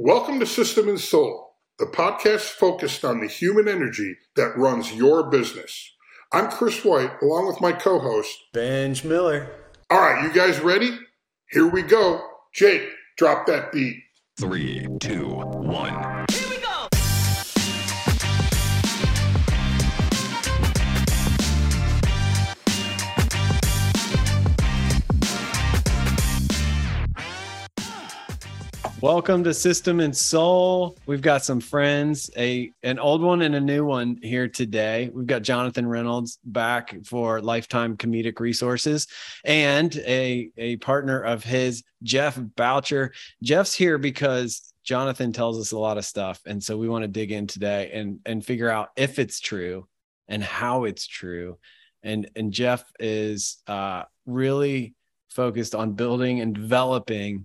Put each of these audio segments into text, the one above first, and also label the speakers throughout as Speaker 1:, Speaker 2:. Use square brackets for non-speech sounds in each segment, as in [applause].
Speaker 1: Welcome to System and Soul, the podcast focused on the human energy that runs your business. I'm Chris White, along with my co host,
Speaker 2: Benj Miller.
Speaker 1: All right, you guys ready? Here we go. Jake, drop that beat.
Speaker 3: Three, two, one.
Speaker 2: Welcome to System and Soul. We've got some friends, a an old one and a new one here today. We've got Jonathan Reynolds back for Lifetime Comedic Resources and a a partner of his, Jeff Boucher. Jeff's here because Jonathan tells us a lot of stuff, and so we want to dig in today and and figure out if it's true and how it's true. And and Jeff is uh, really focused on building and developing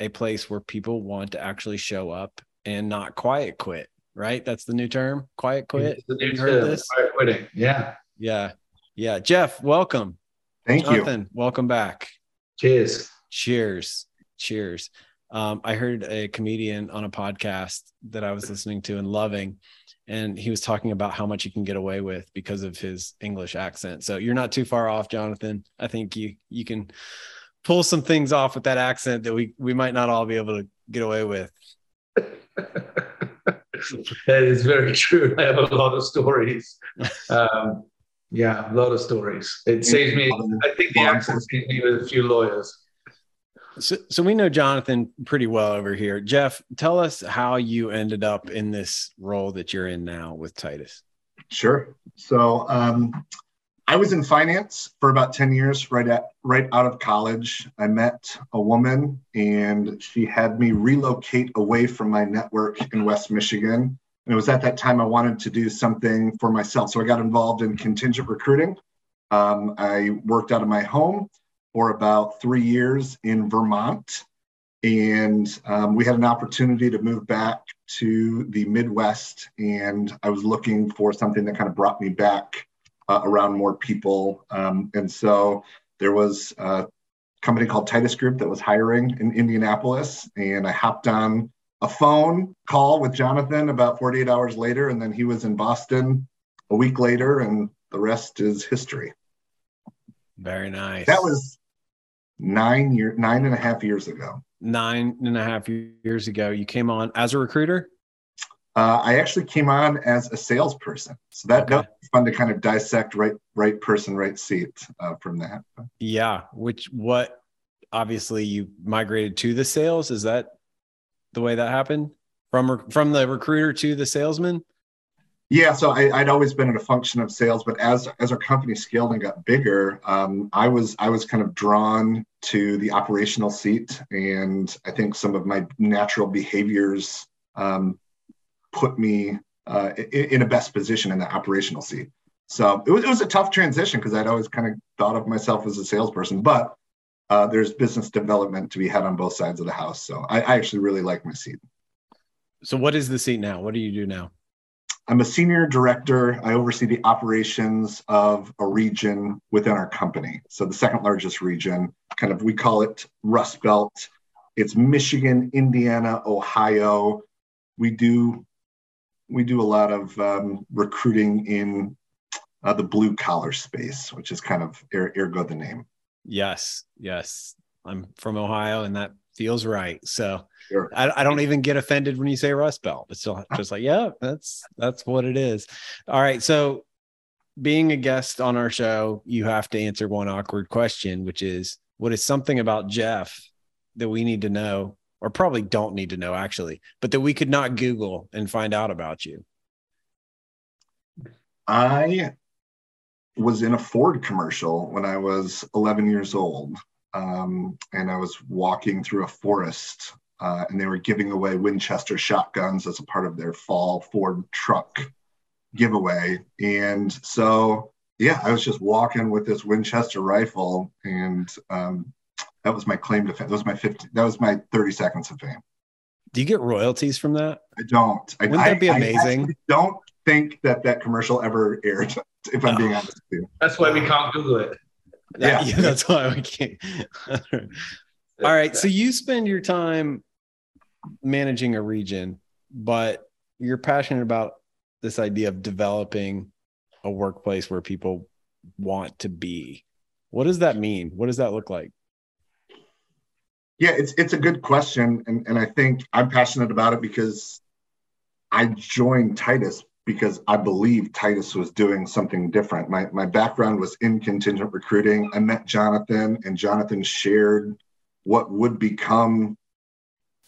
Speaker 2: a place where people want to actually show up and not quiet quit, right? That's the new term, quiet quit.
Speaker 4: You heard this? Quiet quitting. Yeah.
Speaker 2: Yeah. Yeah. Jeff, welcome.
Speaker 5: Thank
Speaker 2: Jonathan,
Speaker 5: you.
Speaker 2: welcome back.
Speaker 4: Cheers.
Speaker 2: Cheers. Cheers. Um, I heard a comedian on a podcast that I was listening to and loving, and he was talking about how much you can get away with because of his English accent. So you're not too far off, Jonathan. I think you you can pull some things off with that accent that we we might not all be able to get away with. [laughs]
Speaker 4: that is very true. I have a lot of stories. Um, yeah, a lot of stories. It saves me. I think the accent saves me with a few lawyers.
Speaker 2: So, so we know Jonathan pretty well over here. Jeff, tell us how you ended up in this role that you're in now with Titus.
Speaker 5: Sure. So um, I was in finance for about 10 years right at right out of college. I met a woman and she had me relocate away from my network in West Michigan. And it was at that time I wanted to do something for myself. So I got involved in contingent recruiting. Um, I worked out of my home for about three years in Vermont. And um, we had an opportunity to move back to the Midwest. And I was looking for something that kind of brought me back uh, around more people. Um, and so there was a company called Titus Group that was hiring in Indianapolis, and I hopped on a phone call with Jonathan about 48 hours later, and then he was in Boston a week later, and the rest is history.
Speaker 2: Very nice.
Speaker 5: That was nine year, nine and a half years ago.
Speaker 2: Nine and a half years ago, you came on as a recruiter.
Speaker 5: Uh, I actually came on as a salesperson, so that, okay. that fun to kind of dissect right, right person, right seat uh, from that.
Speaker 2: Yeah, which what obviously you migrated to the sales. Is that the way that happened from from the recruiter to the salesman?
Speaker 5: Yeah, so I, would always been in a function of sales, but as as our company scaled and got bigger, um, I was I was kind of drawn to the operational seat, and I think some of my natural behaviors um, put me uh, in, in, a best position in the operational seat. So it was, it was a tough transition because I'd always kind of thought of myself as a salesperson, but uh, there's business development to be had on both sides of the house. So I, I actually really like my seat.
Speaker 2: So what is the seat now? What do you do now?
Speaker 5: I'm a senior director. I oversee the operations of a region within our company. So the second largest region, kind of, we call it Rust Belt. It's Michigan, Indiana, Ohio. We do we do a lot of um, recruiting in uh, the blue collar space, which is kind of er- ergo the name.
Speaker 2: Yes, yes. I'm from Ohio, and that feels right. So sure. I, I, don't even get offended when you say Rust Belt. It's still just like, yeah, that's that's what it is. All right. So being a guest on our show, you have to answer one awkward question, which is, what is something about Jeff that we need to know or probably don't need to know actually, but that we could not Google and find out about you?
Speaker 5: I was in a Ford commercial when I was 11 years old. Um, and I was walking through a forest uh, and they were giving away Winchester shotguns as a part of their fall Ford truck giveaway. And so, yeah, I was just walking with this Winchester rifle and um, that was my claim to fame. That was my 50, that was my 30 seconds of fame.
Speaker 2: Do you get royalties from that?
Speaker 5: I don't.
Speaker 2: Wouldn't
Speaker 5: I,
Speaker 2: that be amazing?
Speaker 5: I don't think that that commercial ever aired, if I'm being oh. honest with you.
Speaker 4: That's why we can't Google it.
Speaker 2: Yeah, yeah that's why we can't. [laughs] All right. So you spend your time managing a region, but you're passionate about this idea of developing a workplace where people want to be. What does that mean? What does that look like?
Speaker 5: Yeah, it's it's a good question, and and I think I'm passionate about it because I joined Titus because I believe Titus was doing something different. My my background was in contingent recruiting. I met Jonathan, and Jonathan shared what would become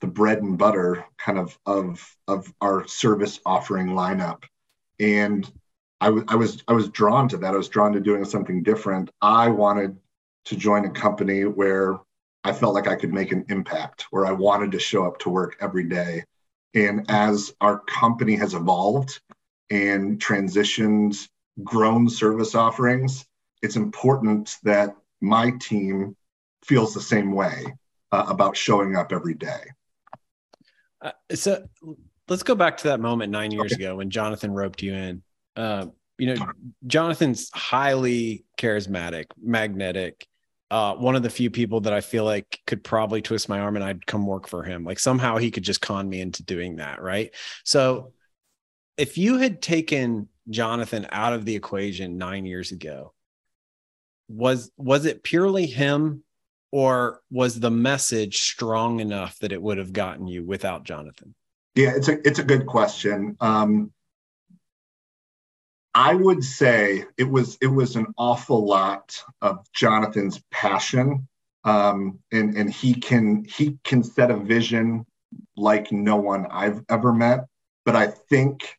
Speaker 5: the bread and butter kind of of of our service offering lineup. And I, w- I was I was drawn to that. I was drawn to doing something different. I wanted to join a company where I felt like I could make an impact, where I wanted to show up to work every day. And as our company has evolved and transitioned, grown service offerings, it's important that my team feels the same way uh, about showing up every day.
Speaker 2: Uh, so let's go back to that moment nine years okay. ago when Jonathan roped you in. Uh, you know, Jonathan's highly charismatic, magnetic. Uh, one of the few people that I feel like could probably twist my arm and I'd come work for him. Like somehow he could just con me into doing that. Right. So if you had taken Jonathan out of the equation nine years ago, was was it purely him or was the message strong enough that it would have gotten you without Jonathan?
Speaker 5: Yeah, it's a it's a good question. Um, I would say it was it was an awful lot of Jonathan's passion, um, and and he can he can set a vision like no one I've ever met. But I think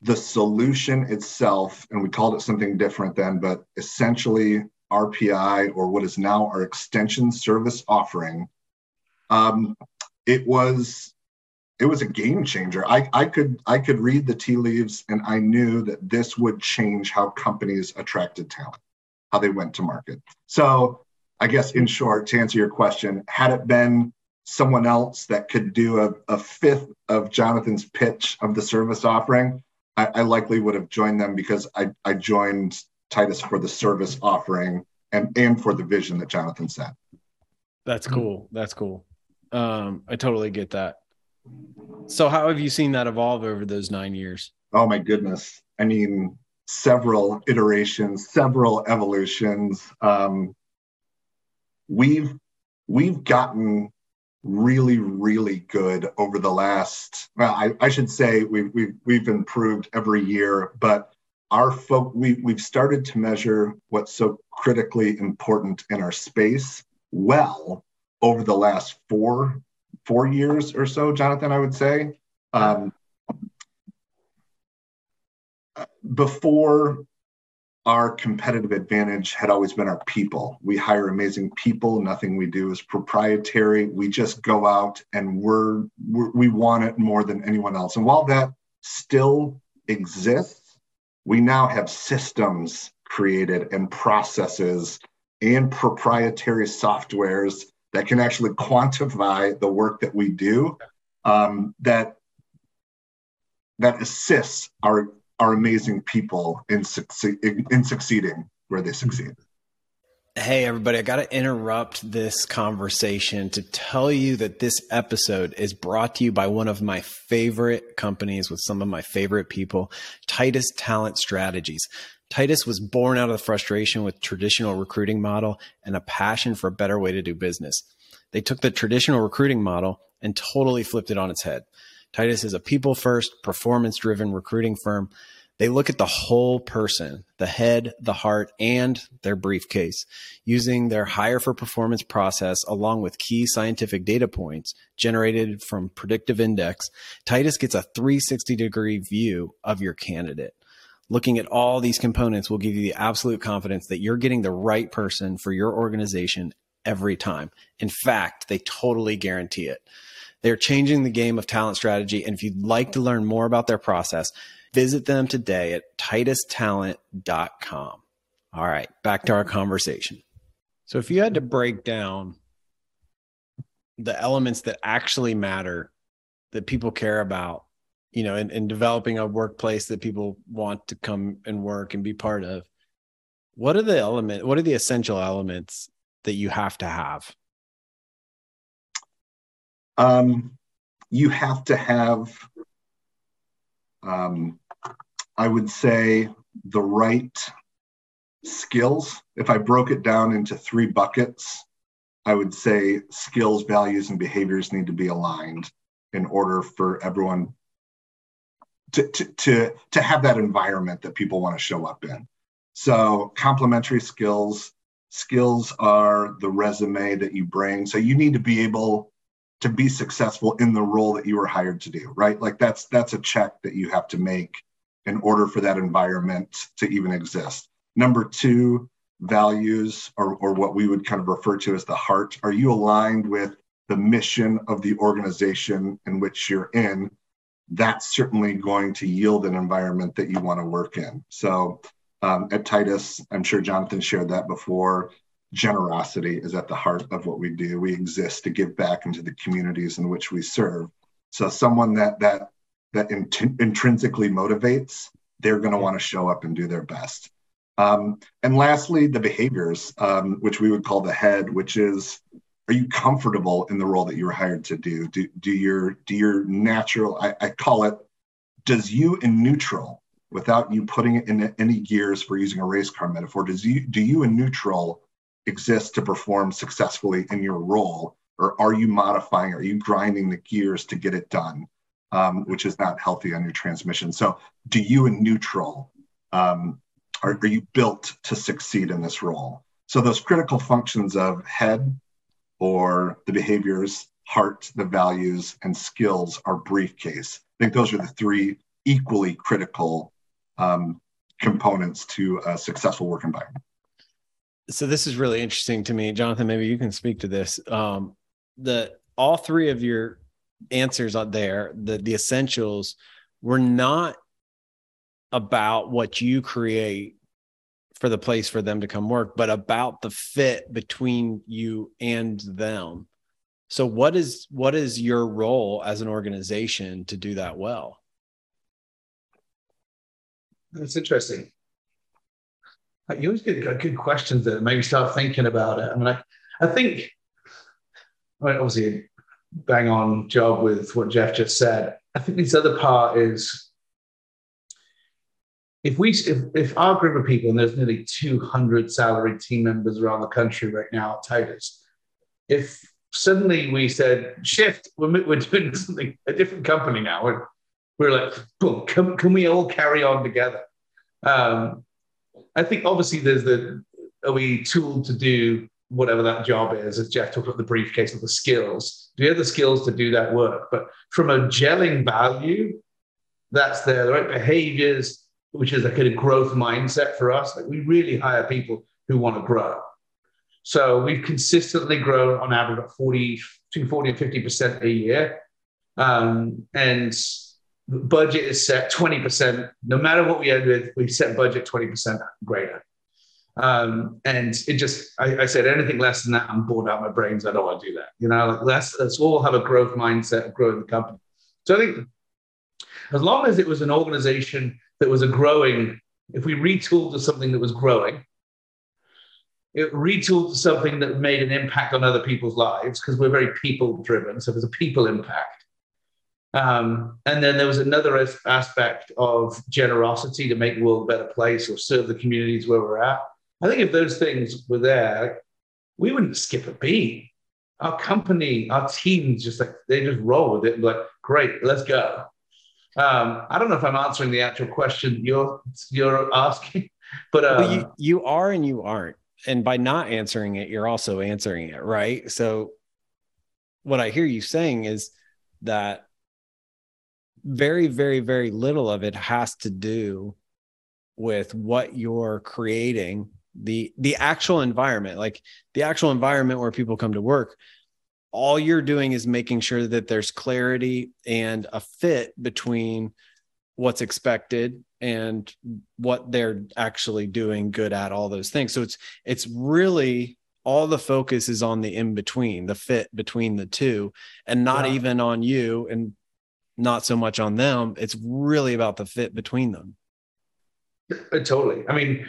Speaker 5: the solution itself, and we called it something different then, but essentially RPO or what is now our extension service offering, um, it was it was a game changer. I, I could I could read the tea leaves and I knew that this would change how companies attracted talent, how they went to market. So I guess in short, to answer your question, had it been someone else that could do a, a fifth of Jonathan's pitch of the service offering, I, I likely would have joined them because I, I joined Titus for the service offering and and for the vision that Jonathan set.
Speaker 2: That's cool. That's cool. Um, I totally get that. So, how have you seen that evolve over those nine years?
Speaker 5: Oh my goodness! I mean, several iterations, several evolutions. Um, we've we've gotten really, really good over the last. Well, I, I should say we've we've we've improved every year, but our folk we, we've started to measure what's so critically important in our space well over the last four four years or so jonathan i would say. Um, before our competitive advantage had always been our people. We hire amazing people. Nothing we do is proprietary. We just go out and we're, we're we want it more than anyone else. And while that still exists we now have systems created and processes and proprietary softwares that can actually quantify the work that we do um, that that assists our our amazing people in, succeed, in, in succeeding where they succeed.
Speaker 2: Hey, everybody, I got to interrupt this conversation to tell you that this episode is brought to you by one of my favorite companies with some of my favorite people, Titus Talent Strategies. Titus was born out of the frustration with traditional recruiting model and a passion for a better way to do business. They took the traditional recruiting model and totally flipped it on its head. Titus is a people first, performance driven recruiting firm they look at the whole person, the head, the heart, and their briefcase, using their hire for performance process along with key scientific data points generated from predictive index. Titus gets a 360 degree view of your candidate. Looking at all these components will give you the absolute confidence that you're getting the right person for your organization every time. In fact, they totally guarantee it. They're changing the game of talent strategy. And if you'd like to learn more about their process, Visit them today at titustalent.com. All right, back to our conversation. So, if you had to break down the elements that actually matter that people care about, you know, in, in developing a workplace that people want to come and work and be part of, what are the element? What are the essential elements that you have to have?
Speaker 5: Um, you have to have, um, I would say, the right skills. If I broke it down into three buckets, I would say skills, values, and behaviors need to be aligned in order for everyone to, to, to, to have that environment that people want to show up in. So, complementary skills, skills are the resume that you bring. So, you need to be able to be successful in the role that you were hired to do, right? Like that's that's a check that you have to make in order for that environment to even exist. Number two, values or, or what we would kind of refer to as the heart. Are you aligned with the mission of the organization in which you're in? That's certainly going to yield an environment that you want to work in. So um, at Titus, I'm sure Jonathan shared that before. Generosity is at the heart of what we do. We exist to give back into the communities in which we serve. So someone that that that int- intrinsically motivates, they're going to want to show up and do their best. Um, and lastly, the behaviors, um, which we would call the head, which is are you comfortable in the role that you were hired to do? Do, do your do your natural, I, I call it, does you in neutral, without you putting it in any gears for using a race car metaphor, does you do you in neutral exist to perform successfully in your role? Or are you modifying, are you grinding the gears to get it done? Um, which is not healthy on your transmission. So do you in neutral um, are, are you built to succeed in this role? So those critical functions of head or the behaviors, heart, the values, and skills are briefcase. I think those are the three equally critical um, components to a successful work environment.
Speaker 2: So this is really interesting to me, Jonathan. Maybe you can speak to this. Um, the all three of your answers out there, the the essentials, were not about what you create for the place for them to come work, but about the fit between you and them. So what is what is your role as an organization to do that well?
Speaker 4: That's interesting. Uh, you always get uh, good questions that make me start thinking about it. I mean, I, I think, I mean, obviously, bang on job with what Jeff just said. I think this other part is if we if, if our group of people and there's nearly 200 salaried team members around the country right now at Titus, if suddenly we said shift, we're, we're doing [laughs] something a different company now. We're, we're like, boom, can, can we all carry on together? Um, I think obviously there's the are we tool to do whatever that job is, as Jeff talked about the briefcase of the skills. Do you have the skills to do that work? But from a gelling value, that's there, the right behaviors, which is a growth mindset for us. Like we really hire people who want to grow. So we've consistently grown on average about 40, between 40 and 50% a year. Um, and budget is set 20%. No matter what we end with, we set budget 20% greater. Um, and it just, I, I, said anything less than that, I'm bored out of my brains. I don't want to do that. You know, like let's, let's all have a growth mindset of growing the company. So I think as long as it was an organization that was a growing, if we retooled to something that was growing, it retooled to something that made an impact on other people's lives because we're very people driven. So there's a people impact. Um, and then there was another as- aspect of generosity to make the world a better place or serve the communities where we're at. I think if those things were there, we wouldn't skip a beat. Our company, our teams just like they just roll with it and like, great, let's go. Um, I don't know if I'm answering the actual question you're you're asking, [laughs] but uh,
Speaker 2: well, you you are and you aren't, and by not answering it, you're also answering it, right? So, what I hear you saying is that very, very, very little of it has to do with what you're creating the the actual environment like the actual environment where people come to work all you're doing is making sure that there's clarity and a fit between what's expected and what they're actually doing good at all those things. So it's it's really all the focus is on the in between the fit between the two and not yeah. even on you and not so much on them. It's really about the fit between them.
Speaker 4: Uh, totally. I mean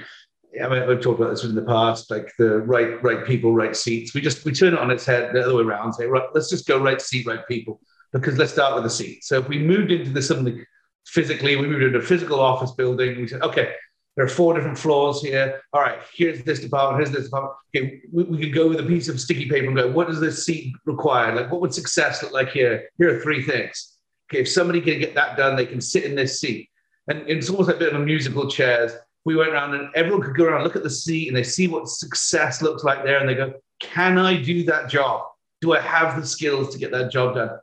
Speaker 4: I mean, I've talked about this in the past, like the right, right people, right seats. We just we turn it on its head the other way around. Say, right, let's just go right seat, right people. because let's start with the seat. So if we moved into this something physically, we moved into a physical office building. We said, okay, there are four different floors here. All right, here's this department, here's this department. Okay, we, we could go with a piece of sticky paper and go, what does this seat require? Like, what would success look like here? Here are three things. Okay, if somebody can get that done, they can sit in this seat. And it's almost like a bit of a musical chairs. We went around and everyone could go around, look at the seat, and they see what success looks like there, and they go, can I do that job? Do I have the skills to get that job done?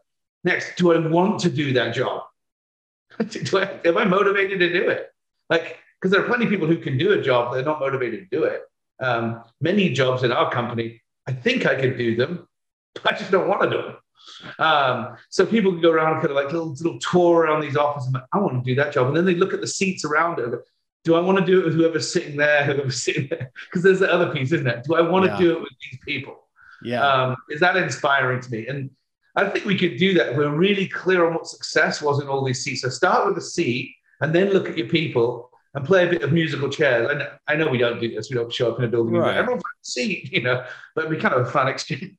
Speaker 4: Next, do I want to do that job? [laughs] do I, am I motivated to do it? Like, because there are plenty of people who can do a job, they're not motivated to do it. Um, many jobs in our company, I think I could do them, [laughs] but I just don't want to do them. Um, so people can go around kind of like little little tour around these offices. And like, I want to do that job, and then they look at the seats around it. Do I want to do it with whoever's sitting there, whoever's [laughs] sitting there? Because there's the other piece, isn't it? Do I want to do it with these people?
Speaker 2: Yeah.
Speaker 4: Um, is that inspiring to me? And I think we could do that. We're really clear on what success was in all these seats. So start with the seat and then look at your people and play a bit of musical chairs. And I know we don't do this. We don't show up in a building. Right. Everyone find a seat, [laughs] you know, but it'd be kind of a fun [laughs] exchange.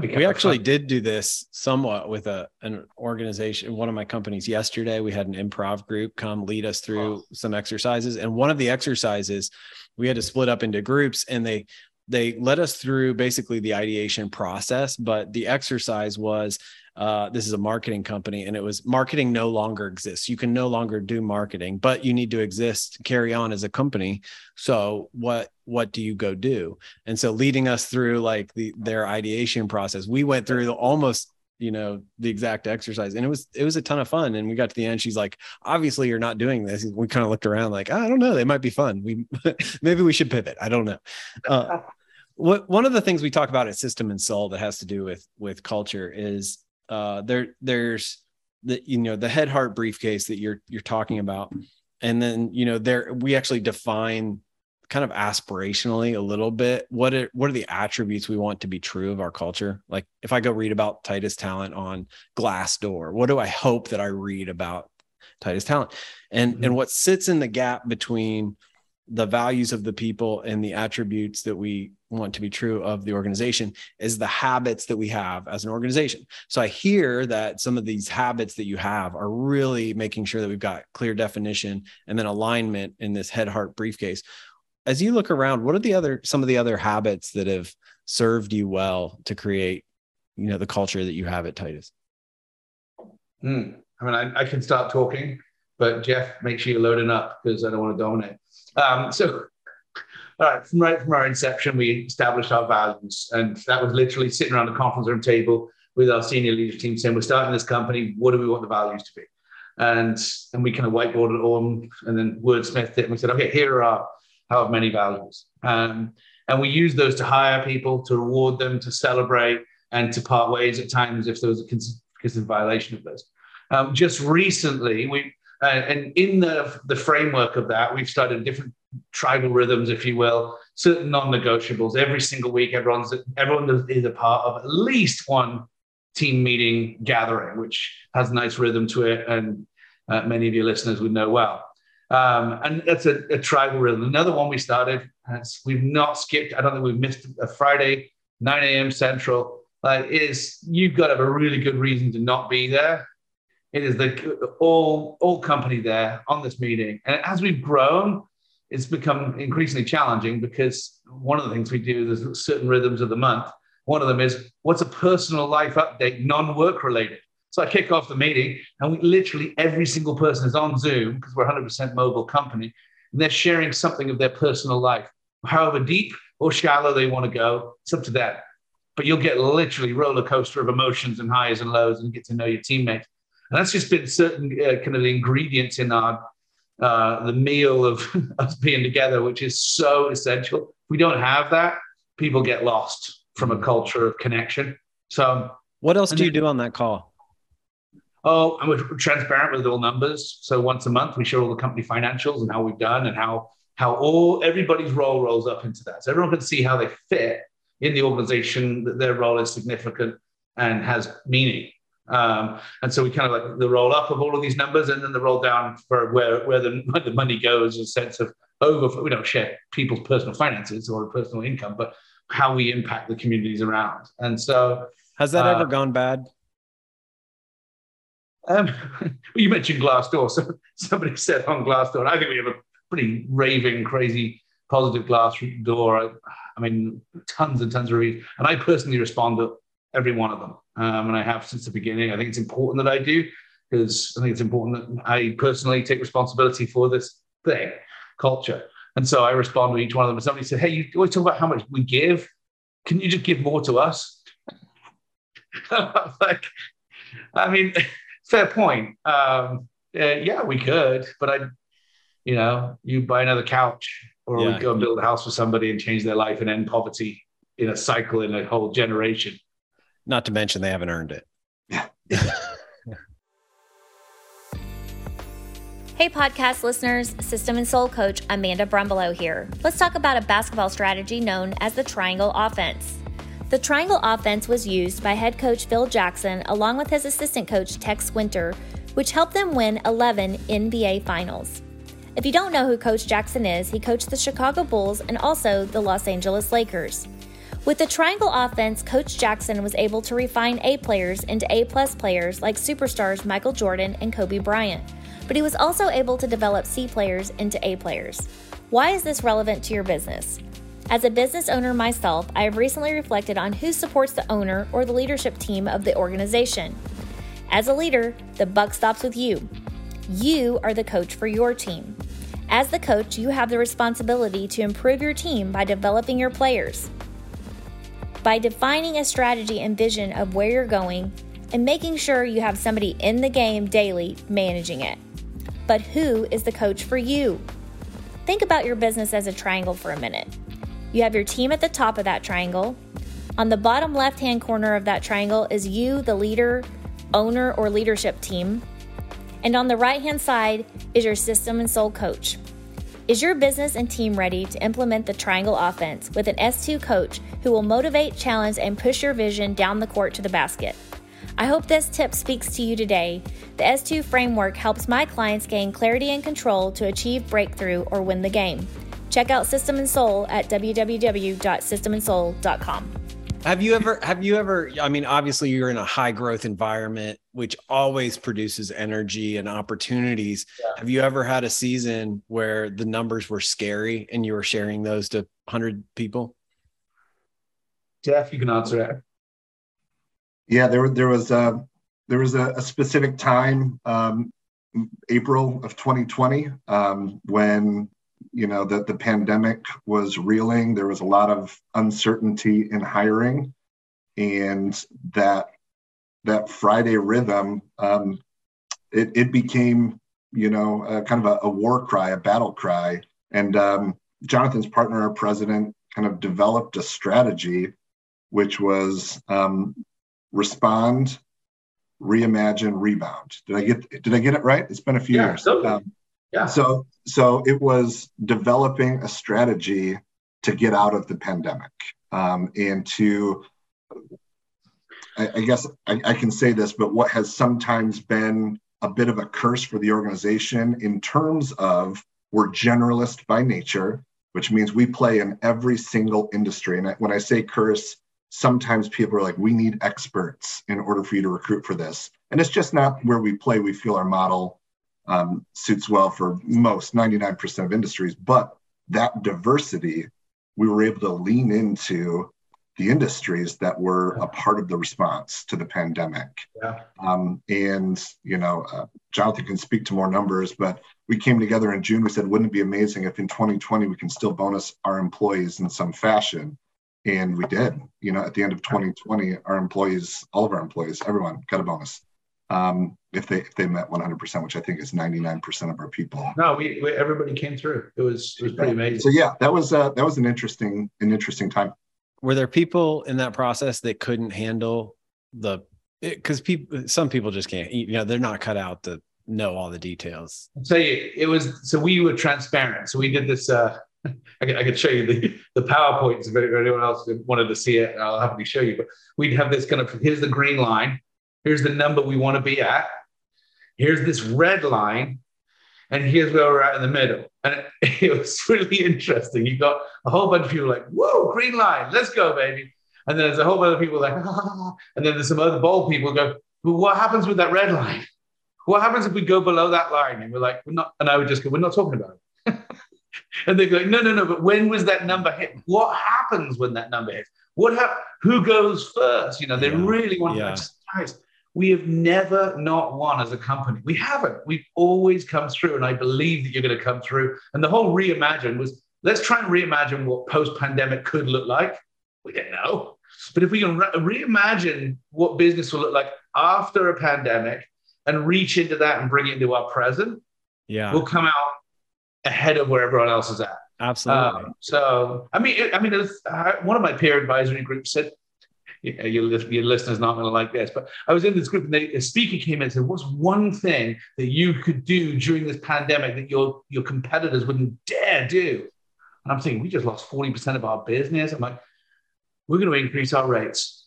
Speaker 2: We actually fun. did do this somewhat with a an organization one of my companies yesterday we had an improv group come lead us through oh. some exercises and one of the exercises we had to split up into groups and they they led us through basically the ideation process, but the exercise was uh, this is a marketing company and it was marketing no longer exists. You can no longer do marketing, but you need to exist, carry on as a company. So what what do you go do? And so leading us through like the their ideation process, we went through the, almost you know the exact exercise and it was it was a ton of fun and we got to the end she's like obviously you're not doing this. We kind of looked around like i don't know they might be fun. We [laughs] maybe we should pivot i don't know. Uh, what one of the things we talk about at system and soul that has to do with with culture is uh there there's the you know the head heart briefcase that you're you're talking about and then you know there we actually define kind of aspirationally a little bit what are what are the attributes we want to be true of our culture like if i go read about titus talent on glassdoor what do i hope that i read about titus talent and mm-hmm. and what sits in the gap between the values of the people and the attributes that we want to be true of the organization is the habits that we have as an organization. So I hear that some of these habits that you have are really making sure that we've got clear definition and then alignment in this head heart briefcase. As you look around, what are the other some of the other habits that have served you well to create, you know, the culture that you have at Titus?
Speaker 4: Hmm. I mean, I, I can start talking, but Jeff, make sure you're loading up because I don't want to dominate. Um, so all right, from right from our inception, we established our values, and that was literally sitting around the conference room table with our senior leadership team saying, "We're starting this company. What do we want the values to be?" And and we kind of whiteboarded it on, and then wordsmithed it, and we said, "Okay, here are our how many values." Um, and we use those to hire people, to reward them, to celebrate, and to part ways at times if there was a consistent violation of those. Um, just recently, we uh, and in the the framework of that, we've started different tribal rhythms, if you will, certain non-negotiables. Every single week, everyone's everyone is a part of at least one team meeting gathering, which has a nice rhythm to it, and uh, many of your listeners would know well. Um, and that's a, a, tribal rhythm. Another one we started, we've not skipped. I don't think we've missed a Friday, 9 a.m. Central. Like, is you've got to have a really good reason to not be there. It is the all all company there on this meeting, and as we've grown, it's become increasingly challenging because one of the things we do there's certain rhythms of the month. One of them is what's a personal life update, non-work related. So I kick off the meeting, and we, literally every single person is on Zoom because we're 100% mobile company, and they're sharing something of their personal life, however deep or shallow they want to go. It's up to that. But you'll get literally roller coaster of emotions and highs and lows, and get to know your teammates. And that's just been certain uh, kind of the ingredients in our uh, the meal of [laughs] us being together, which is so essential. If we don't have that, people get lost from a culture of connection. So,
Speaker 2: what else do you do on that call?
Speaker 4: Oh, and we're transparent with all numbers. So once a month, we show all the company financials and how we've done and how how all everybody's role rolls up into that. So everyone can see how they fit in the organization, that their role is significant and has meaning. Um, and so we kind of like the roll up of all of these numbers and then the roll down for where, where the, [laughs] where the money goes, a sense of over, we don't share people's personal finances or personal income, but how we impact the communities around. And so
Speaker 2: has that uh, ever gone bad?
Speaker 4: Um, [laughs] you mentioned Glassdoor. So somebody said on Glassdoor, and I think we have a pretty raving, crazy, positive Glassdoor. I, I mean, tons and tons of reviews, and I personally respond to every one of them, um, and I have since the beginning. I think it's important that I do because I think it's important that I personally take responsibility for this thing, culture. And so I respond to each one of them. And somebody said, Hey, you always talk about how much we give. Can you just give more to us? [laughs] like, I mean, [laughs] fair point. Um, uh, yeah, we could, but I, you know, you buy another couch or yeah. we go and build a house for somebody and change their life and end poverty in a cycle in a whole generation.
Speaker 2: Not to mention they haven't earned it. [laughs]
Speaker 6: Hey, podcast listeners, System and Soul coach Amanda Brumbelow here. Let's talk about a basketball strategy known as the Triangle Offense. The Triangle Offense was used by head coach Phil Jackson along with his assistant coach Tex Winter, which helped them win 11 NBA Finals. If you don't know who Coach Jackson is, he coached the Chicago Bulls and also the Los Angeles Lakers. With the triangle offense, Coach Jackson was able to refine A players into A plus players like superstars Michael Jordan and Kobe Bryant but he was also able to develop C players into A players. Why is this relevant to your business? As a business owner myself, I have recently reflected on who supports the owner or the leadership team of the organization. As a leader, the buck stops with you. You are the coach for your team. As the coach, you have the responsibility to improve your team by developing your players. By defining a strategy and vision of where you're going and making sure you have somebody in the game daily managing it but who is the coach for you? Think about your business as a triangle for a minute. You have your team at the top of that triangle. On the bottom left hand corner of that triangle is you, the leader, owner, or leadership team. And on the right hand side is your system and soul coach. Is your business and team ready to implement the triangle offense with an S2 coach who will motivate, challenge, and push your vision down the court to the basket? I hope this tip speaks to you today. The S2 framework helps my clients gain clarity and control to achieve breakthrough or win the game. Check out System and Soul at www.systemandsoul.com.
Speaker 2: Have you ever have you ever I mean obviously you're in a high growth environment which always produces energy and opportunities. Yeah. Have you ever had a season where the numbers were scary and you were sharing those to 100 people?
Speaker 4: Jeff, you can answer that.
Speaker 5: Yeah, there there was a there was a, a specific time, um, April of 2020, um, when you know that the pandemic was reeling. There was a lot of uncertainty in hiring, and that that Friday rhythm, um, it, it became you know a, kind of a, a, war cry, a battle cry. And um, Jonathan's partner, our president, kind of developed a strategy, which was um, respond, reimagine, rebound. Did I get did I get it right? It's been a few
Speaker 4: yeah,
Speaker 5: years.
Speaker 4: Totally. Um, yeah.
Speaker 5: So so it was developing a strategy to get out of the pandemic um, and to I, guess I, I can say this, but what has sometimes been a bit of a curse for the organization in terms of we're generalist by nature, which means we play in every single industry. And when I say curse, sometimes people are like, we need experts in order for you to recruit for this. And it's just not where we play. We feel our model um, suits well for most 99% of industries. But that diversity, we were able to lean into the industries that were a part of the response to the pandemic.
Speaker 4: Yeah.
Speaker 5: Um, and, you know, uh, Jonathan can speak to more numbers, but we came together in June. We said, wouldn't it be amazing if in 2020 we can still bonus our employees in some fashion? and we did you know at the end of 2020 our employees all of our employees everyone got a bonus um, if they if they met 100% which i think is 99% of our people.
Speaker 4: No we, we everybody came through. It was it was pretty amazing.
Speaker 5: So yeah that was uh, that was an interesting an interesting time.
Speaker 2: Were there people in that process that couldn't handle the because people some people just can't you know they're not cut out to know all the details.
Speaker 4: I'll tell you it was so we were transparent. So we did this uh [laughs] I could, I could show you the, the PowerPoints if anyone else wanted to see it. I'll happily show you. But we'd have this kind of here's the green line, here's the number we want to be at, here's this red line, and here's where we're at in the middle. And it, [laughs] it was really interesting. You got a whole bunch of people like, whoa, green line, let's go, baby. And then there's a whole bunch of people like, ah. [laughs] and then there's some other bold people go, well, what happens with that red line? what happens if we go below that line? And we're like, we're not, and I would just go, we're not talking about it. [laughs] and they go, no, no, no, but when was that number hit? What happens when that number hits? What hap- who goes first? You know, they
Speaker 2: Yeah.
Speaker 4: really want
Speaker 2: Yeah.
Speaker 4: to guys, we have never not won as a company. We haven't. We've always come through, and I believe that you're going to come through. And the whole reimagine was let's try and reimagine what post-pandemic could look like. We don't know, but if we can re- reimagine what business will look like after a pandemic and reach into that and bring it into our present,
Speaker 2: Yeah,
Speaker 4: we'll come out ahead of where everyone else is at.
Speaker 2: absolutely.
Speaker 4: Um, so, I mean, I mean, it's, uh, one of my peer advisory groups said, know, your, your listeners not going to like this, but I was in this group and they, a speaker came in and said, "What's one thing that you could do during this pandemic that your your competitors wouldn't dare do?" And I'm thinking, we just lost forty percent of our business. I'm like, we're going to increase our rates.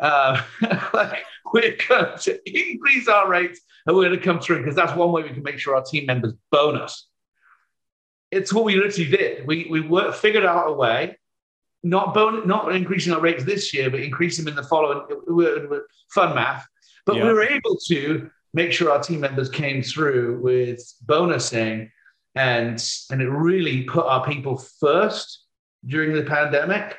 Speaker 4: Uh, [laughs] like we're going to increase our rates, and we're going to come through because that's one way we can make sure our team members bonus it's what we literally did. We we worked, figured out a way, not bon- not increasing our rates this year, but increasing them in the following. fun math, but
Speaker 2: Yeah.
Speaker 4: we were able to make sure our team members came through with bonusing, and and it really put our people first during the pandemic,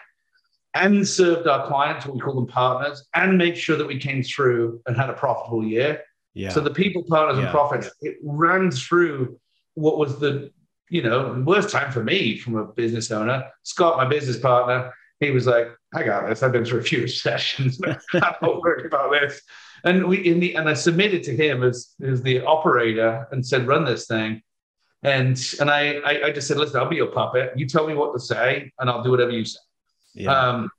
Speaker 4: and served our clients, what we call them partners, and made sure that we came through and had a profitable year.
Speaker 2: yeah,
Speaker 4: So the people, partners, and profits, it ran through what was the, you know, worst time for me from a business owner. Scott, my business partner, he was like, I got this. I've been through a few [laughs] sessions. I'm not worried about this. And we in the and I submitted to him as, as the operator and said, run this thing. And and I, I I just said, listen, I'll be your puppet. You tell me what to say, and I'll do whatever you say.
Speaker 2: yeah.
Speaker 4: Um,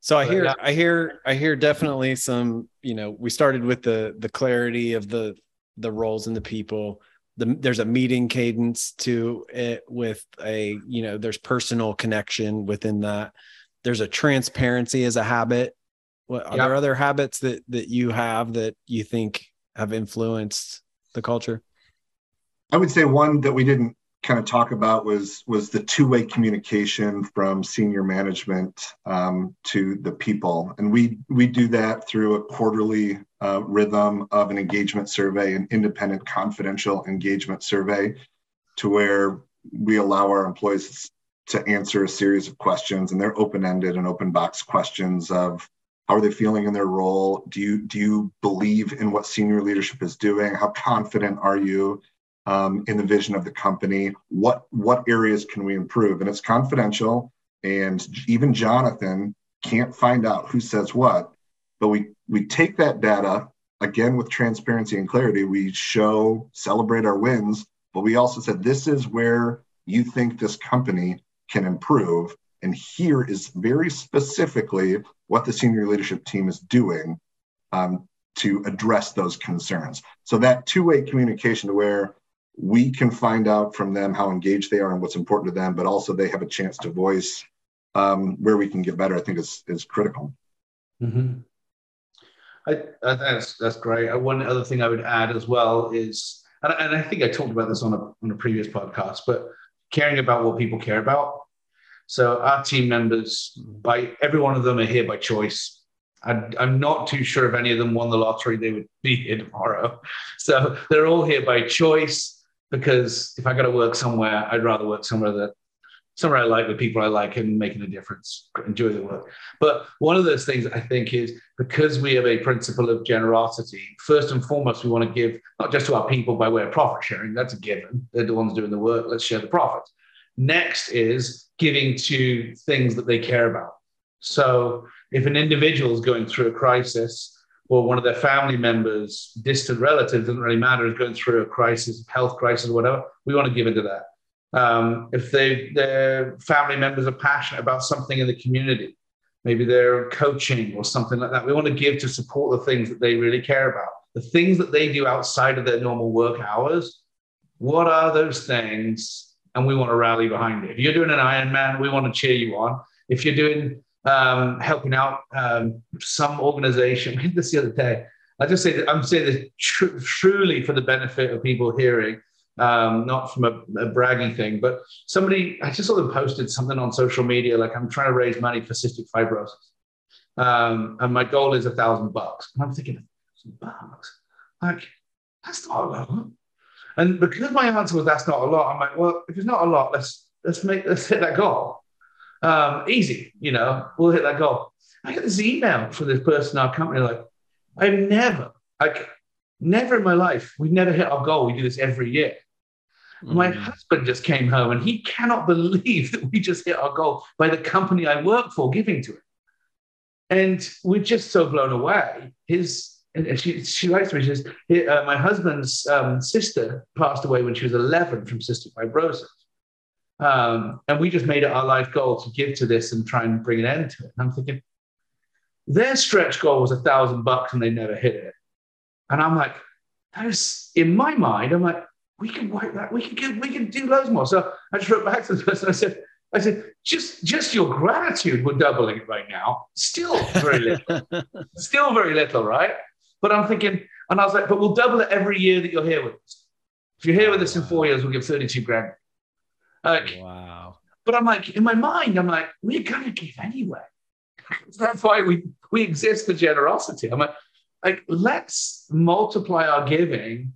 Speaker 2: So I hear,
Speaker 4: yeah.
Speaker 2: I hear, I hear definitely some. You know, we started with the the clarity of the the roles and the people. The, there's a meeting cadence to it with a you know there's personal connection within that. There's a transparency as a habit. What are
Speaker 4: Yeah.
Speaker 2: there other habits that that you have that you think have influenced the culture?
Speaker 5: I would say one that we didn't kind of talk about was was the two-way communication from senior management um, to the people, and we we do that through a quarterly uh, rhythm of an engagement survey, an independent, confidential engagement survey, to where we allow our employees to answer a series of questions, and they're open-ended and open box questions of how are they feeling in their role? Do you do you believe in what senior leadership is doing? How confident are you? um, in the vision of the company. What what areas can we improve? And it's confidential, and even Jonathan can't find out who says what. But we we take that data again with transparency and clarity. We show celebrate our wins, but we also said this is where you think this company can improve. And here is very specifically what the senior leadership team is doing um, to address those concerns. So that two-way communication to where we can find out from them how engaged they are and what's important to them, but also they have a chance to voice um, where we can get better. I think is is critical.
Speaker 4: Mm-hmm. I, that's that's great. Uh, One other thing I would add as well is, and, and I think I talked about this on a on a previous podcast, but caring about what people care about. So our team members, by every one of them, are here by choice. I, I'm not too sure if any of them won the lottery, they would be here tomorrow. So they're all here by choice because if I got to work somewhere, I'd rather work somewhere that somewhere I like with people I like and making a difference, enjoy the work. But one of those things I think is because we have a principle of generosity, first and foremost, we want to give not just to our people by way of profit sharing, that's a given. They're the ones doing the work, let's share the profits. Next is giving to things that they care about. So if an individual is going through a crisis, or one of their family members, distant relatives, doesn't really matter, is going through a crisis, health crisis, whatever, we want to give into that. Um, if they their family members are passionate about something in the community, maybe they're coaching or something like that, we want to give to support the things that they really care about, the things that they do outside of their normal work hours. What are those things? And we want to rally behind it. If you're doing an Ironman, we want to cheer you on. If you're doing um, helping out um, some organization. I did this the other day. I just say that I'm saying this tr- truly for the benefit of people hearing, um, not from a, a bragging thing, but somebody, I just saw them posted something on social media, like I'm trying to raise money for cystic fibrosis. Um, and my goal is a thousand bucks. And I'm thinking, a thousand bucks? Like, that's not a lot. And because my answer was that's not a lot, I'm like, well, if it's not a lot, let's let's make let's hit that goal. Um, easy, you know, we'll hit that goal. I get this email from this person in our company, like, I've never, like, never in my life, we've never hit our goal. We do this every year. My
Speaker 2: Mm.
Speaker 4: husband just came home and he cannot [laughs] believe that we just hit our goal by the company I work for giving to it. And we're just so blown away. His and she, she writes to me, she says, uh, my husband's um, sister passed away when she was 11 from cystic fibrosis. Um, and we just made it our life goal to give to this and try and bring an end to it. And I'm thinking, their stretch goal was a thousand bucks and they never hit it. And I'm like, that is in my mind, I'm like, we can wipe that, we can get, we can do loads more. So I just wrote back to the person. I said, I said, just just your gratitude, we're doubling it right now. Still very little. [laughs] Still very little, right? But I'm thinking, and I was like, but we'll double it every year that you're here with us. If you're here with us in four years, we'll give 32 grand. Like,
Speaker 2: wow.
Speaker 4: but I'm like, in my mind, I'm like, we're gonna give anyway. [laughs] That's why we we exist for generosity. I'm like, like let's multiply our giving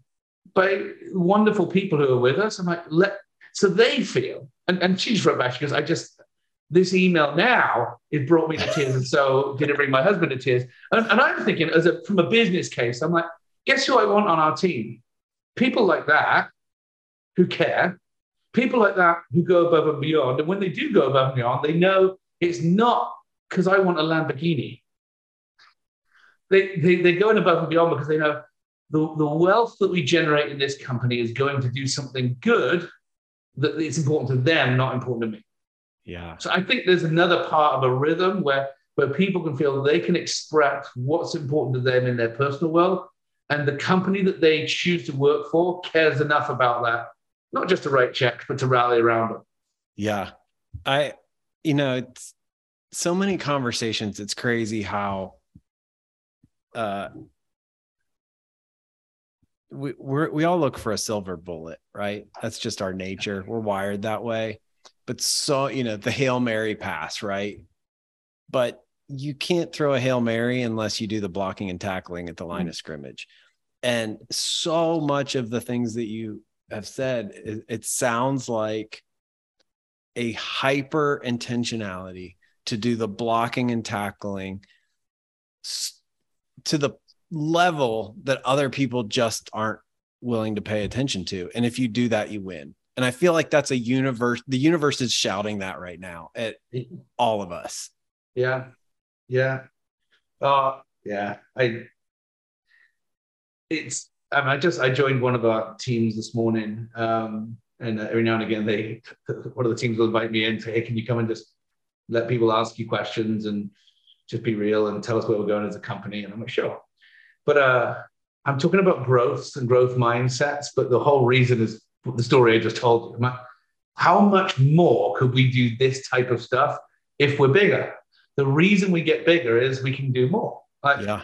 Speaker 4: by wonderful people who are with us. I'm like, let so they feel. And and she's wrote back. She goes, I just this email now it brought me to tears, and so did it bring my husband to tears. And, and I'm thinking, as a from a business case, I'm like, guess who I want on our team? People like that who care, people like that who go above and beyond. And when they do go above and beyond, they know it's not because I want a Lamborghini. They, they, they're going above and beyond because they know the, the wealth that we generate in this company is going to do something good that it's important to them, not important to me.
Speaker 2: Yeah.
Speaker 4: So I think there's another part of a rhythm where, where people can feel they can express what's important to them in their personal world. And the company that they choose to work for cares enough about that, not just to write checks, but to rally around them.
Speaker 2: Yeah. I, you know, it's so many conversations. It's crazy how, uh, we we all look for a silver bullet, right? That's just our nature. We're wired that way. But so, you know, the Hail Mary pass, right? But you can't throw a Hail Mary unless you do the blocking and tackling at the line of scrimmage. And so much of the things that you have said, it, it sounds like a hyper intentionality to do the blocking and tackling to the level that other people just aren't willing to pay attention to. And if you do that, you win. And I feel like that's a universe. The universe is shouting that right now at all of us.
Speaker 4: Yeah. Yeah. Uh, yeah. I, it's, I mean, I just, I joined one of our teams this morning. Um, and every now and again, they, [laughs] one of the teams will invite me in say, hey, can you come and just let people ask you questions and just be real and tell us where we're going as a company? And I'm like, sure. But uh, I'm talking about growth and growth mindsets. But the whole reason is the story I just told you. How much more could we do this type of stuff if we're bigger? The reason we get bigger is we can do more. Like,
Speaker 2: Yeah.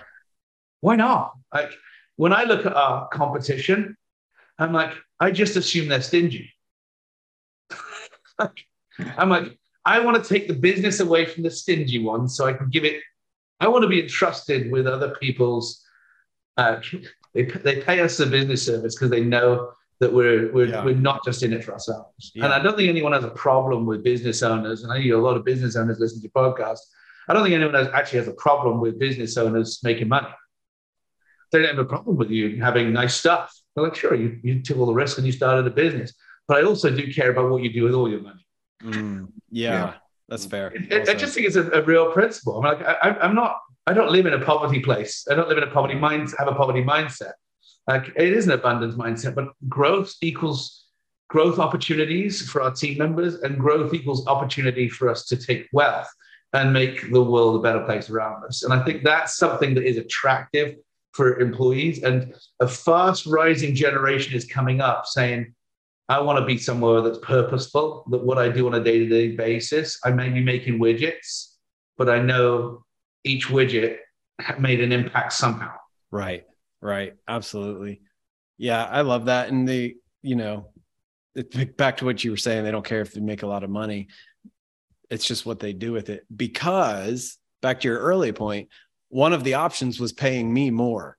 Speaker 4: why not? Like, when I look at our competition, I'm like, I just assume they're stingy. [laughs] I'm like, I want to take the business away from the stingy ones so I can give it. I want to be entrusted with other people's. Uh, they, they pay us a business service because they know that we're we're,
Speaker 2: Yeah.
Speaker 4: we're not just in it for ourselves.
Speaker 2: Yeah.
Speaker 4: And I don't think anyone has a problem with business owners. And I know a lot of business owners listen to your podcast. I don't think anyone has, actually has a problem with business owners making money. They don't have a problem with you having nice stuff. They're like, sure, you, you took all the risk and you started a business. But I also do care about what you do with all your money.
Speaker 2: Mm, yeah,
Speaker 5: Yeah.
Speaker 2: That's fair.
Speaker 4: I-
Speaker 2: Well
Speaker 4: I, just think it's a, a real principle. I'm like, I, I- I'm not, I don't live in a poverty place. I don't live in a poverty mind, have a poverty mindset. Like it is an abundance mindset, but growth equals growth opportunities for our team members, and growth equals opportunity for us to take wealth and make the world a better place around us. And I think that's something that is attractive for employees. And a fast rising generation is coming up saying, I want to be somewhere that's purposeful, that what I do on a day to day basis, I may be making widgets, but I know each widget made an impact somehow.
Speaker 2: Right. Right. Absolutely. Yeah. I love that. And the, you know, back to what you were saying, they don't care if they make a lot of money. It's just what they do with it. Because back to your early point, one of the options was paying me more.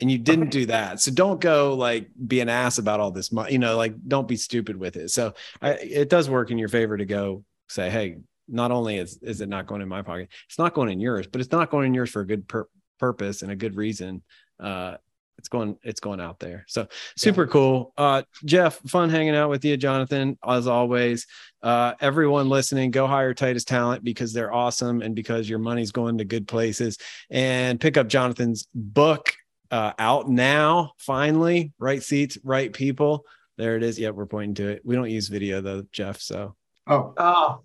Speaker 2: and you didn't do that. So don't go like be an ass about all this money, you know, like don't be stupid with it. So I, it does work in your favor to go say, Hey, not only is, is it not going in my pocket, it's not going in yours, but it's not going in yours for a good pur- purpose and a good reason. Uh, it's going it's going out there. So super yeah. cool. Uh jeff fun hanging out with you jonathan as always. Uh everyone listening go hire titus talent because they're awesome and because your money's going to good places. And pick up jonathan's book uh out now finally. Right seats right people. There it is. Yeah we're pointing to it. We don't use video though jeff so.
Speaker 5: Oh.
Speaker 4: Oh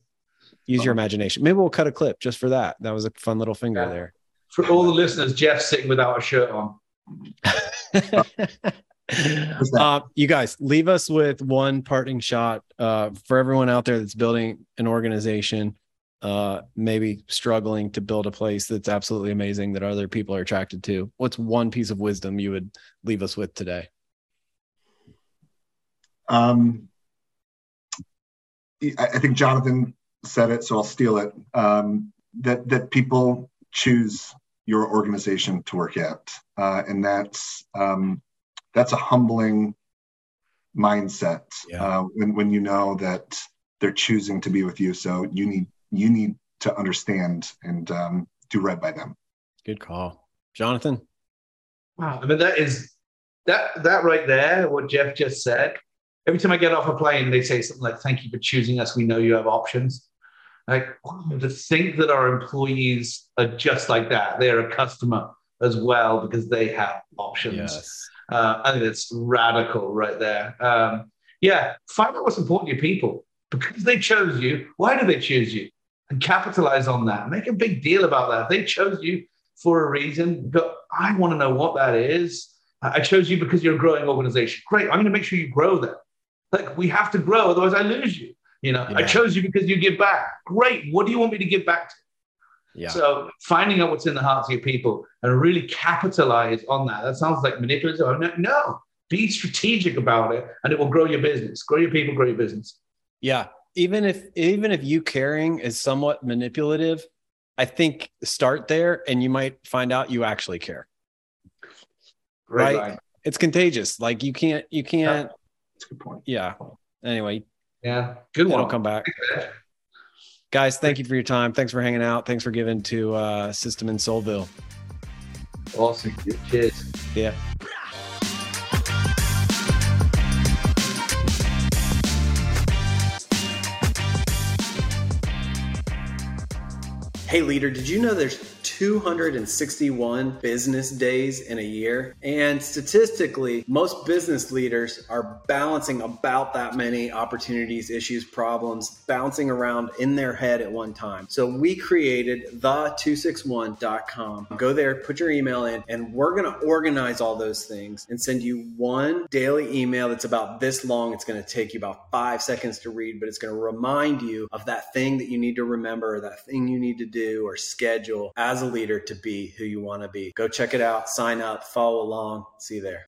Speaker 2: use your imagination. Maybe we'll cut a clip just for that. That was a fun little finger yeah. there.
Speaker 4: For all the listeners jeff's sitting without a shirt on. [laughs]
Speaker 2: Uh, you guys leave us with one parting shot uh, for everyone out there that's building an organization uh, maybe struggling to build a place that's absolutely amazing that other people are attracted to. What's one piece of wisdom you would leave us with today?
Speaker 5: Um, i think jonathan said it so i'll steal it um, that that people choose your organization to work at, uh, and that's um, that's a humbling mindset yeah. uh, when when you know that they're choosing to be with you. So you need you need to understand and um, do right by them.
Speaker 2: Good call, Jonathan.
Speaker 4: Wow, I mean that is that that right there. What Jeff just said. Every time I get off a plane, they say something like, "Thank you for choosing us. We know you have options." Like to think that our employees are just like that. They're a customer as well because they have options. Yes. Uh, I think it's radical right there. Um, yeah, find out what's important to your people because they chose you. Why do they choose you? And capitalize on that. Make a big deal about that. They chose you for a reason. But I want to know what that is. I chose you because you're a growing organization. Great. I'm going to make sure you grow them. Like we have to grow, otherwise I lose you. You know, yeah. I chose you because you give back. Great. What do you want me to give back to? Yeah. So finding out what's in the hearts of your people and really capitalize on that. That sounds like manipulative. No, no, be strategic about it and it will grow your business. Grow your people, grow your business.
Speaker 2: Yeah. Even if even if you caring is somewhat manipulative, I think start there and you might find out you actually care. Right. right? It's contagious. Like you can't you can't
Speaker 5: That's a good point.
Speaker 2: Yeah. Anyway,
Speaker 4: yeah, good
Speaker 2: one. It'll come back. Guys, thank you for your time. Thanks for hanging out. Thanks for giving to uh, System in Soulville.
Speaker 4: Awesome. Good. Cheers.
Speaker 2: Yeah. Hey, leader, did you know there's 261 business days in a year. And statistically, most business leaders are balancing about that many opportunities, issues, problems, bouncing around in their head at one time. So we created the261.com. Go there, put your email in, and we're going to organize all those things and send you one daily email that's about this long. It's going to take you about five seconds to read, but it's going to remind you of that thing that you need to remember, that thing you need to do or schedule as a leader to be who you want to be. Go check it out, sign up, follow along. See you there.